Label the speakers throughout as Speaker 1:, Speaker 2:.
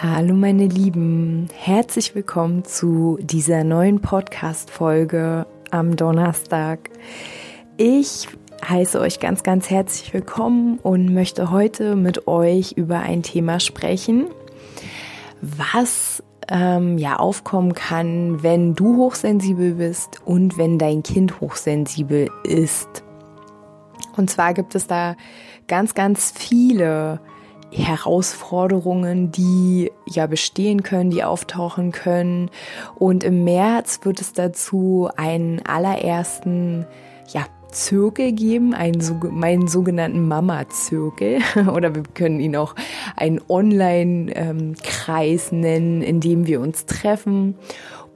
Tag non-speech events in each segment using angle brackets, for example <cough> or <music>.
Speaker 1: Hallo meine Lieben, herzlich willkommen zu dieser neuen Podcast-Folge am Donnerstag. Ich heiße euch ganz, ganz herzlich willkommen und möchte heute mit euch über ein Thema sprechen, was ähm, ja aufkommen kann, wenn du hochsensibel bist und wenn dein Kind hochsensibel ist. Und zwar gibt es da ganz, ganz viele Herausforderungen, die ja bestehen können, die auftauchen können. Und im März wird es dazu einen allerersten, ja, Zirkel geben, einen, meinen sogenannten Mama-Zirkel <laughs> oder wir können ihn auch einen Online-Kreis nennen, in dem wir uns treffen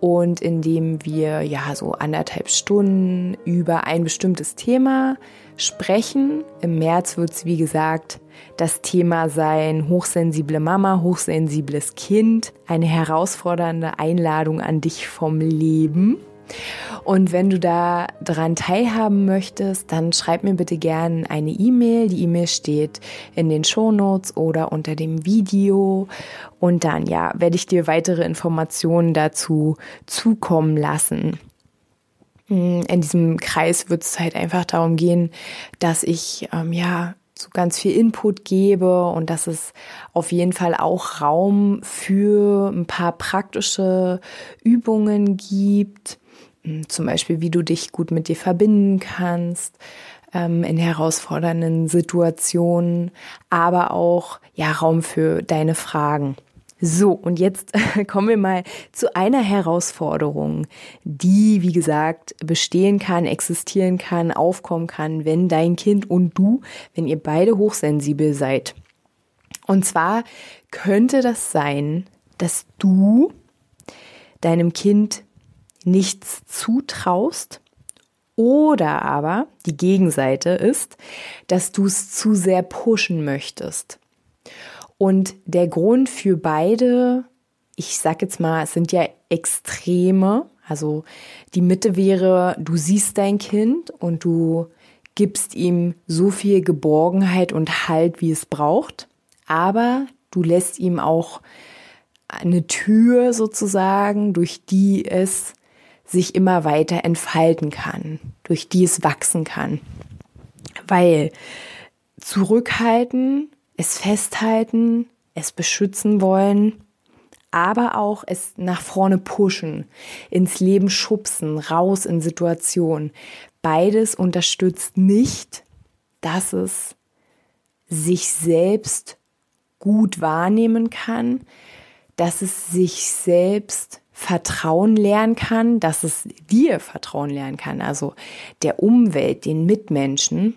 Speaker 1: und in dem wir ja so anderthalb Stunden über ein bestimmtes Thema sprechen. Im März wird es, wie gesagt, das Thema sein hochsensible Mama, hochsensibles Kind, eine herausfordernde Einladung an dich vom Leben. Und wenn du da dran teilhaben möchtest, dann schreib mir bitte gerne eine E-Mail. Die E-Mail steht in den Show Notes oder unter dem Video. Und dann, ja, werde ich dir weitere Informationen dazu zukommen lassen. In diesem Kreis wird es halt einfach darum gehen, dass ich ähm, ja so ganz viel Input gebe und dass es auf jeden Fall auch Raum für ein paar praktische Übungen gibt, hm, zum Beispiel wie du dich gut mit dir verbinden kannst ähm, in herausfordernden Situationen, aber auch ja Raum für deine Fragen. So, und jetzt <laughs> kommen wir mal zu einer Herausforderung, die, wie gesagt, bestehen kann, existieren kann, aufkommen kann, wenn dein Kind und du, wenn ihr beide hochsensibel seid. Und zwar könnte das sein, dass du deinem Kind nichts zutraust oder aber die Gegenseite ist, dass du es zu sehr pushen möchtest. Und der Grund für beide, ich sag jetzt mal, es sind ja Extreme. Also die Mitte wäre, du siehst dein Kind und du gibst ihm so viel Geborgenheit und Halt, wie es braucht. Aber du lässt ihm auch eine Tür sozusagen, durch die es sich immer weiter entfalten kann, durch die es wachsen kann. Weil zurückhalten es festhalten, es beschützen wollen, aber auch es nach vorne pushen, ins Leben schubsen, raus in Situationen. Beides unterstützt nicht, dass es sich selbst gut wahrnehmen kann, dass es sich selbst Vertrauen lernen kann, dass es dir Vertrauen lernen kann, also der Umwelt, den Mitmenschen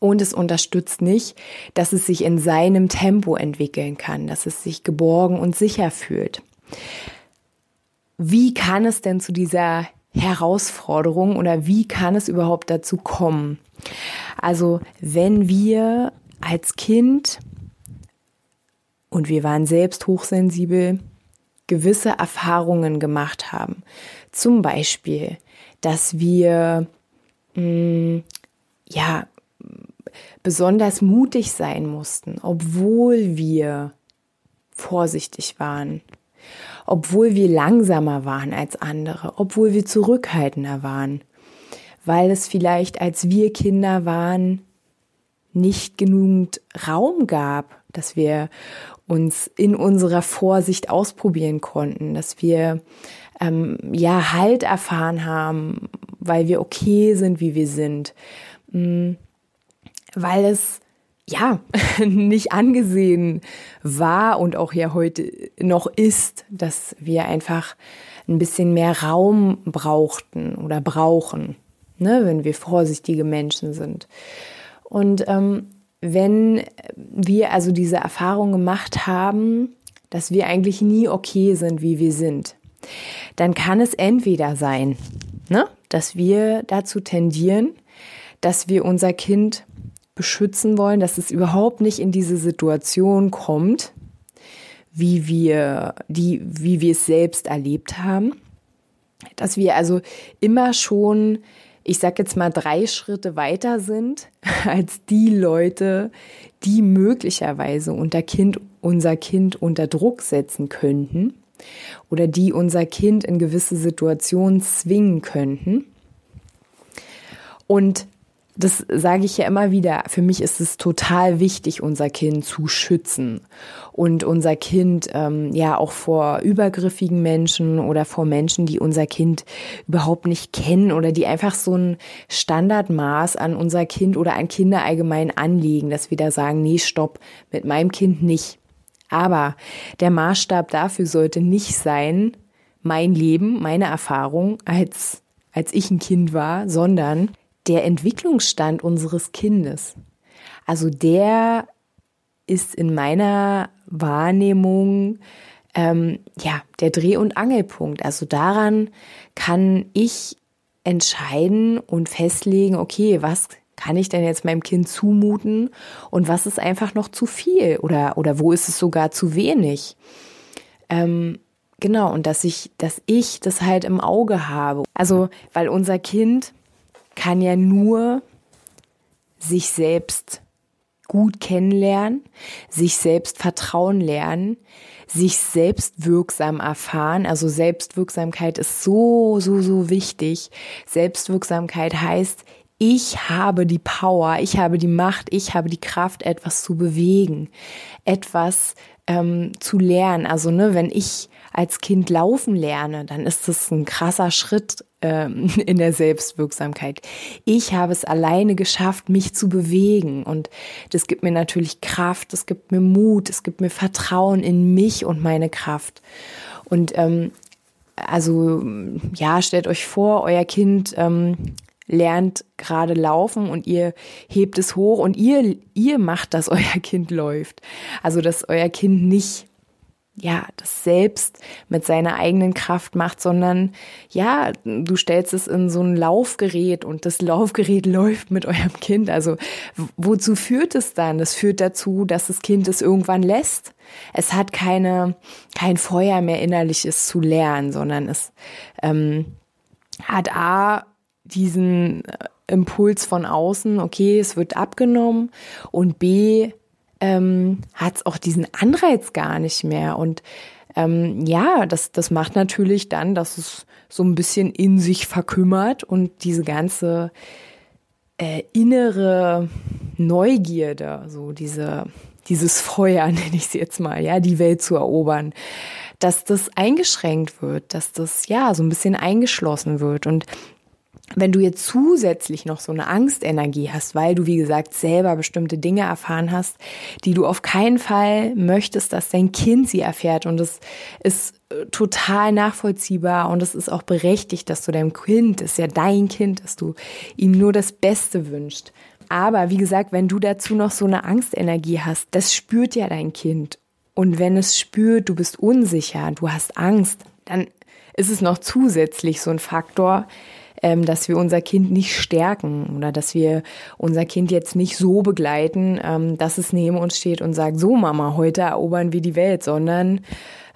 Speaker 1: und es unterstützt nicht, dass es sich in seinem Tempo entwickeln kann, dass es sich geborgen und sicher fühlt. Wie kann es denn zu dieser Herausforderung oder wie kann es überhaupt dazu kommen? Also wenn wir als Kind und wir waren selbst hochsensibel, gewisse Erfahrungen gemacht haben. Zum Beispiel, dass wir mh, mm, ja besonders mutig sein mussten, obwohl wir vorsichtig waren, obwohl wir langsamer waren als andere, obwohl wir zurückhaltender waren, weil es vielleicht, als wir Kinder waren, nicht genügend Raum gab, dass wir uns in unserer Vorsicht ausprobieren konnten, dass wir ähm, ja Halt erfahren haben, weil wir okay sind, wie wir sind. Mm weil es ja <laughs> nicht angesehen war und auch ja heute noch ist, dass wir einfach ein bisschen mehr Raum brauchten oder brauchen, ne, wenn wir vorsichtige Menschen sind. Und ähm, wenn wir also diese Erfahrung gemacht haben, dass wir eigentlich nie okay sind, wie wir sind, dann kann es entweder sein, ne, dass wir dazu tendieren, dass wir unser Kind beschützen wollen, dass es überhaupt nicht in diese Situation kommt, wie wir die, wie wir es selbst erlebt haben. Dass wir also immer schon, ich sag jetzt mal, drei Schritte weiter sind <laughs> als die Leute, die möglicherweise unter Kind, unser Kind unter Druck setzen könnten oder die unser Kind in gewisse Situationen zwingen könnten. Und das sage ich ja immer wieder, für mich ist es total wichtig, unser Kind zu schützen und unser Kind ähm, ja auch vor übergriffigen Menschen oder vor Menschen, die unser Kind überhaupt nicht kennen oder die einfach so ein Standardmaß an unser Kind oder an Kinder allgemein anlegen, dass wir da sagen, nee, stopp, mit meinem Kind nicht. Aber der Maßstab dafür sollte nicht sein, mein Leben, meine Erfahrung als, als ich ein Kind war, sondern der Entwicklungsstand unseres Kindes. Also der ist in meiner Wahrnehmung ähm, ja der Dreh- und Angelpunkt. Also daran kann ich entscheiden und festlegen, okay, was kann ich denn jetzt meinem Kind zumuten und was ist einfach noch zu viel oder, oder wo ist es sogar zu wenig? Ähm, genau, und dass ich, dass ich das halt im Auge habe. Also, weil unser Kind kann ja nur sich selbst gut kennenlernen, sich selbst vertrauen lernen, sich selbst wirksam erfahren. Also Selbstwirksamkeit ist so, so, so wichtig. Selbstwirksamkeit heißt, ich habe die Power, ich habe die Macht, ich habe die Kraft, etwas zu bewegen, etwas ähm, zu lernen. Also ne, wenn ich als Kind laufen lerne, dann ist das ein krasser Schritt ähm, <laughs> in der Selbstwirksamkeit. Ich habe es alleine geschafft, mich zu bewegen und das gibt mir natürlich Kraft, es gibt mir Mut, es gibt mir Vertrauen in mich und meine Kraft. Und ähm, also ja, stellt euch vor, euer Kind ähm, lernt gerade laufen und ihr hebt es hoch und ihr, ihr macht, dass <laughs> euer Kind läuft. Also, dass euer Kind nicht ja, das selbst mit seiner eigenen Kraft macht, sondern ja, du stellst es in so ein Laufgerät und das Laufgerät <laughs> läuft mit eurem Kind. Also wozu führt es dann? Das führt dazu, dass das Kind es irgendwann lässt. Es hat keine, kein Feuer mehr innerliches zu lernen, sondern es ähm, hat A, diesen Impuls von außen, okay, es wird abgenommen und B, ähm, hat es auch diesen Anreiz gar nicht mehr. Und ähm, ja, das, das macht natürlich dann, dass es so ein bisschen in sich verkümmert und diese ganze äh, innere Neugierde, so diese, dieses Feuer, <laughs> nenne ich es jetzt mal, ja, die Welt zu erobern, dass das eingeschränkt wird, dass das ja so ein bisschen eingeschlossen wird. Und wenn du jetzt zusätzlich noch so eine Angstenergie hast, weil du, wie gesagt, selber bestimmte Dinge erfahren hast, die du auf keinen Fall möchtest, dass dein Kind sie erfährt. Und es ist äh, total nachvollziehbar und es ist auch berechtigt, dass du deinem Kind, ist ja dein Kind, dass du ihm nur das Beste wünschst. Aber wie gesagt, wenn du dazu noch so eine Angstenergie hast, das spürt ja dein Kind. Und wenn es spürt, du bist unsicher, du hast Angst, dann ist es noch zusätzlich so ein Faktor, ähm, dass wir unser Kind nicht stärken oder dass wir unser Kind jetzt nicht so begleiten, ähm, dass es neben uns steht und sagt, so Mama, heute erobern wir die Welt, sondern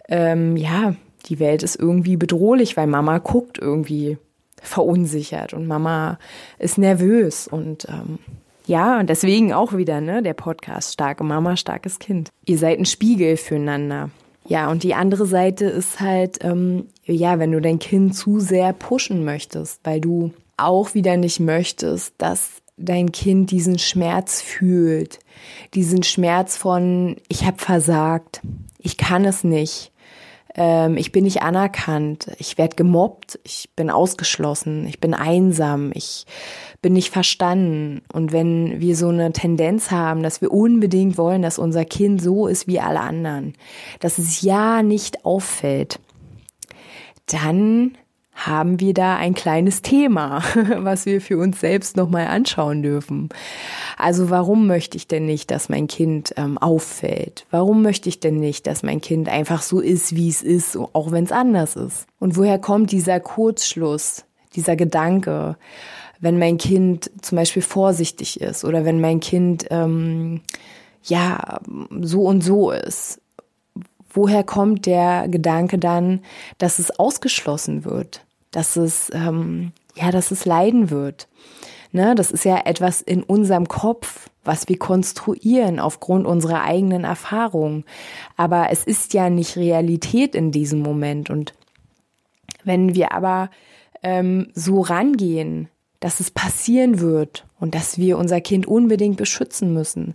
Speaker 1: ähm, ja, die Welt ist irgendwie bedrohlich, weil Mama guckt irgendwie verunsichert und Mama ist nervös und ähm, ja, und deswegen auch wieder, ne, der Podcast Starke Mama, starkes Kind. Ihr seid ein Spiegel füreinander. Ja, und die andere Seite ist halt, ähm, ja, wenn du dein Kind zu sehr pushen möchtest, weil du auch wieder nicht möchtest, dass dein Kind diesen Schmerz fühlt, diesen Schmerz von, ich habe versagt, ich kann es nicht, ähm, ich bin nicht anerkannt, ich werde gemobbt, ich bin ausgeschlossen, ich bin einsam, ich bin nicht verstanden. Und wenn wir so eine Tendenz haben, dass wir unbedingt wollen, dass unser Kind so ist wie alle anderen, dass es ja nicht auffällt, dann haben wir da ein kleines Thema, <laughs> was wir für uns selbst nochmal anschauen dürfen. Also warum möchte ich denn nicht, dass mein Kind ähm, auffällt? Warum möchte ich denn nicht, dass mein Kind einfach so ist, wie es ist, auch wenn es anders ist? Und woher kommt dieser Kurzschluss, dieser Gedanke, wenn mein Kind zum Beispiel vorsichtig ist oder wenn mein Kind ähm, ja so und so ist? woher kommt der Gedanke dann, dass es ausgeschlossen wird, dass es ähm, ja, dass es leiden wird. Ne, das ist ja etwas in unserem Kopf, was wir konstruieren aufgrund unserer eigenen Erfahrungen. Aber es ist ja nicht Realität in diesem Moment. Und wenn wir aber ähm, so rangehen, dass es passieren wird und dass wir unser Kind unbedingt beschützen müssen,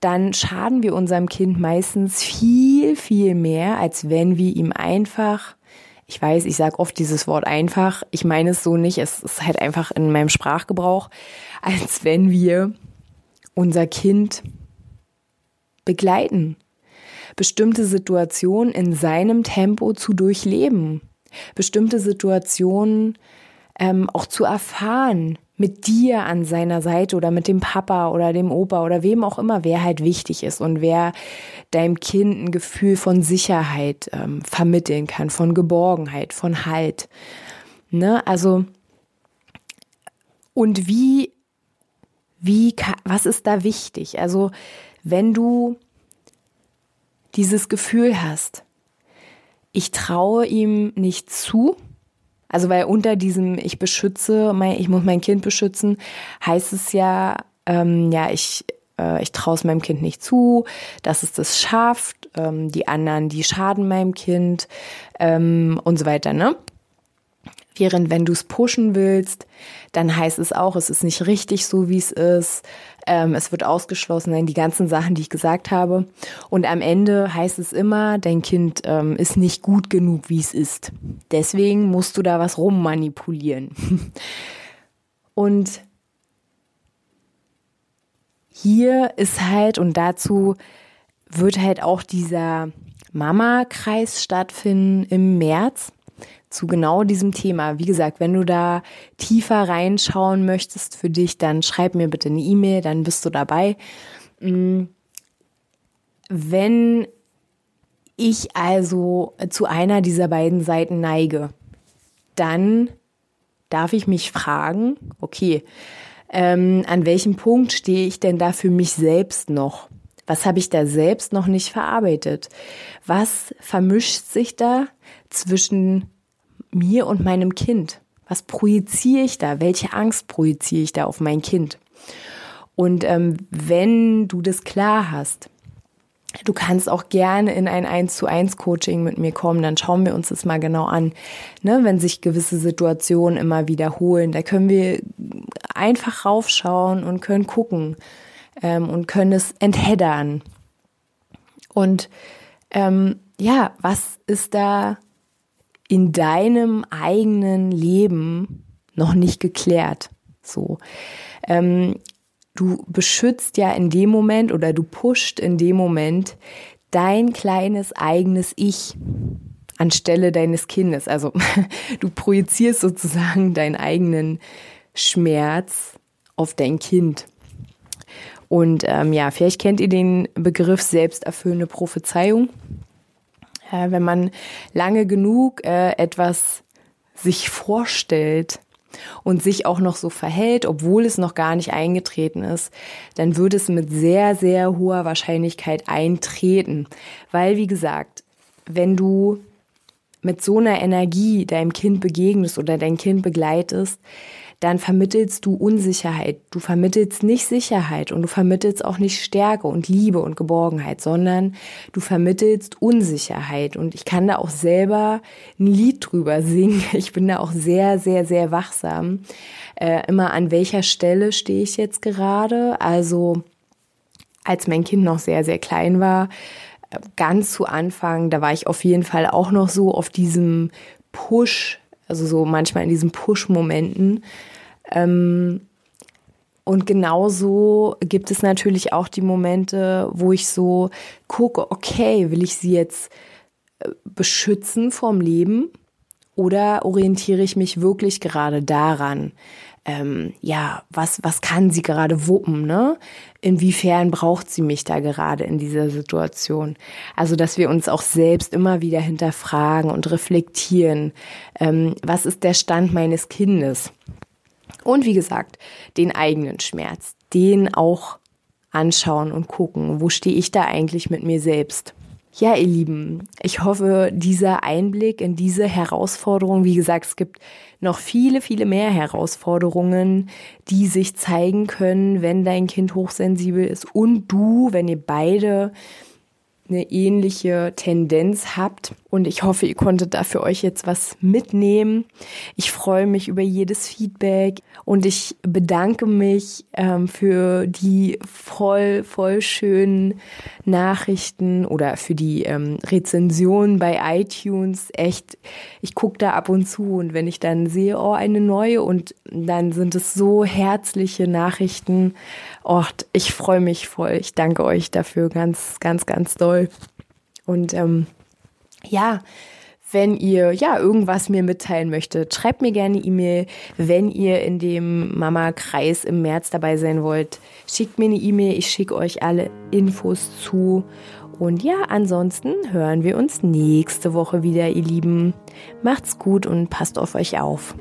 Speaker 1: dann schaden wir unserem Kind meistens viel, viel mehr, als wenn wir ihm einfach ich weiß, ich sage oft dieses Wort einfach. Ich meine es so nicht. Es ist halt einfach in meinem Sprachgebrauch, als wenn wir unser Kind begleiten, bestimmte Situationen in seinem Tempo zu durchleben, bestimmte Situationen ähm, auch zu erfahren, mit dir an seiner Seite oder mit dem Papa oder dem Opa oder wem auch immer, wer halt wichtig ist und wer deinem Kind ein Gefühl von Sicherheit ähm, vermitteln kann, von Geborgenheit, von Halt. Ne? Also, und wie, wie, was ist da wichtig? Also, wenn du dieses Gefühl hast, ich traue ihm nicht zu, also weil unter diesem ich beschütze, mein, ich muss mein Kind beschützen, heißt es ja, ähm, ja, ich, äh, ich traue es meinem Kind nicht zu, dass es das schafft, ähm, die anderen, die schaden meinem Kind ähm, und so weiter, ne? Während wenn du es pushen willst, dann heißt es auch, es ist nicht richtig so, wie es ist. Ähm, es wird ausgeschlossen, nein, die ganzen Sachen, die ich gesagt habe. Und am Ende heißt es immer, dein Kind ähm, ist nicht gut genug, wie es ist. Deswegen musst du da was rummanipulieren. <laughs> Und hier ist halt, und dazu wird halt auch dieser Mama-Kreis stattfinden im März zu genau diesem Thema. Wie gesagt, wenn du da tiefer reinschauen möchtest für dich, dann schreib mir bitte eine E-Mail, dann bist du dabei. Mm. Wenn ich also zu einer dieser beiden Seiten neige, dann darf ich mich fragen, okay, ähm, an welchem Punkt stehe ich denn da für mich selbst noch? Was habe ich da selbst noch nicht verarbeitet? Was vermischt sich da zwischen mir und meinem Kind? Was projiziere ich da? Welche Angst projiziere ich da auf mein Kind? Und ähm, wenn du das klar hast, du kannst auch gerne in ein 1 zu 1 Coaching mit mir kommen, dann schauen wir uns das mal genau an. Ne, wenn sich gewisse Situationen immer wiederholen, da können wir einfach raufschauen und können gucken ähm, und können es entheddern. Und ähm, ja, was ist da in deinem eigenen Leben noch nicht geklärt. So. Ähm, du beschützt ja in dem Moment oder du pusht in dem Moment dein kleines eigenes Ich anstelle deines Kindes. Also <laughs> du projizierst sozusagen deinen eigenen Schmerz auf dein Kind. Und ähm, ja, vielleicht kennt ihr den Begriff selbsterfüllende Prophezeiung äh, wenn man lange genug äh, etwas sich vorstellt und sich auch noch so verhält, obwohl es noch gar nicht eingetreten ist, dann wird es mit sehr, sehr hoher Wahrscheinlichkeit eintreten. Weil, wie gesagt, wenn du mit so einer Energie deinem Kind begegnest oder dein Kind begleitest, dann vermittelst du Unsicherheit. Du vermittelst nicht Sicherheit und du vermittelst auch nicht Stärke und Liebe und Geborgenheit, sondern du vermittelst Unsicherheit. Und ich kann da auch selber ein Lied drüber singen. <laughs> Ich bin da auch sehr, sehr, sehr wachsam. Äh, immer an welcher Stelle stehe ich jetzt gerade? Also, als mein Kind noch sehr, sehr klein war, äh, ganz zu Anfang, da war ich auf jeden Fall auch noch so auf diesem Push, also so manchmal in diesen Push-Momenten. Ähm, und genauso gibt es natürlich auch die Momente, wo ich so gucke, okay, will ich sie jetzt äh, beschützen vom Leben Oder orientiere ich mich wirklich gerade daran, ähm, ja, was, was kann sie gerade wuppen, ne? Inwiefern braucht sie mich da gerade in dieser Situation? Also, dass wir uns auch selbst immer wieder hinterfragen und reflektieren, ähm, was ist der Stand meines Kindes? Und wie gesagt, den eigenen Schmerz, den auch anschauen und gucken, wo stehe ich da eigentlich mit mir selbst? Ja, ihr Lieben, ich hoffe, dieser Einblick in diese Herausforderung, wie gesagt, es gibt noch viele, viele mehr Herausforderungen, die sich zeigen können, wenn dein Kind hochsensibel ist und du, wenn ihr beide eine ähnliche Tendenz habt. Und ich hoffe, ihr konntet da für euch jetzt was mitnehmen. Ich freue mich über jedes Feedback und ich bedanke mich ähm, für die voll, voll schönen Nachrichten oder für die ähm, Rezensionen bei iTunes. Echt, ich gucke da ab und zu und wenn ich dann sehe, oh, eine neue und dann sind es so herzliche Nachrichten. Oh, ich freue mich voll. Ich danke euch dafür ganz, ganz, ganz doll. Und ähm, ja, wenn ihr ja irgendwas mir mitteilen möchtet, schreibt mir gerne E-Mail. Wenn ihr in dem Mama-Kreis im März dabei sein wollt, schickt mir eine E-Mail. Ich schicke euch alle Infos zu. Und ja, ansonsten hören wir uns nächste Woche wieder, ihr Lieben. Macht's gut und passt auf euch auf.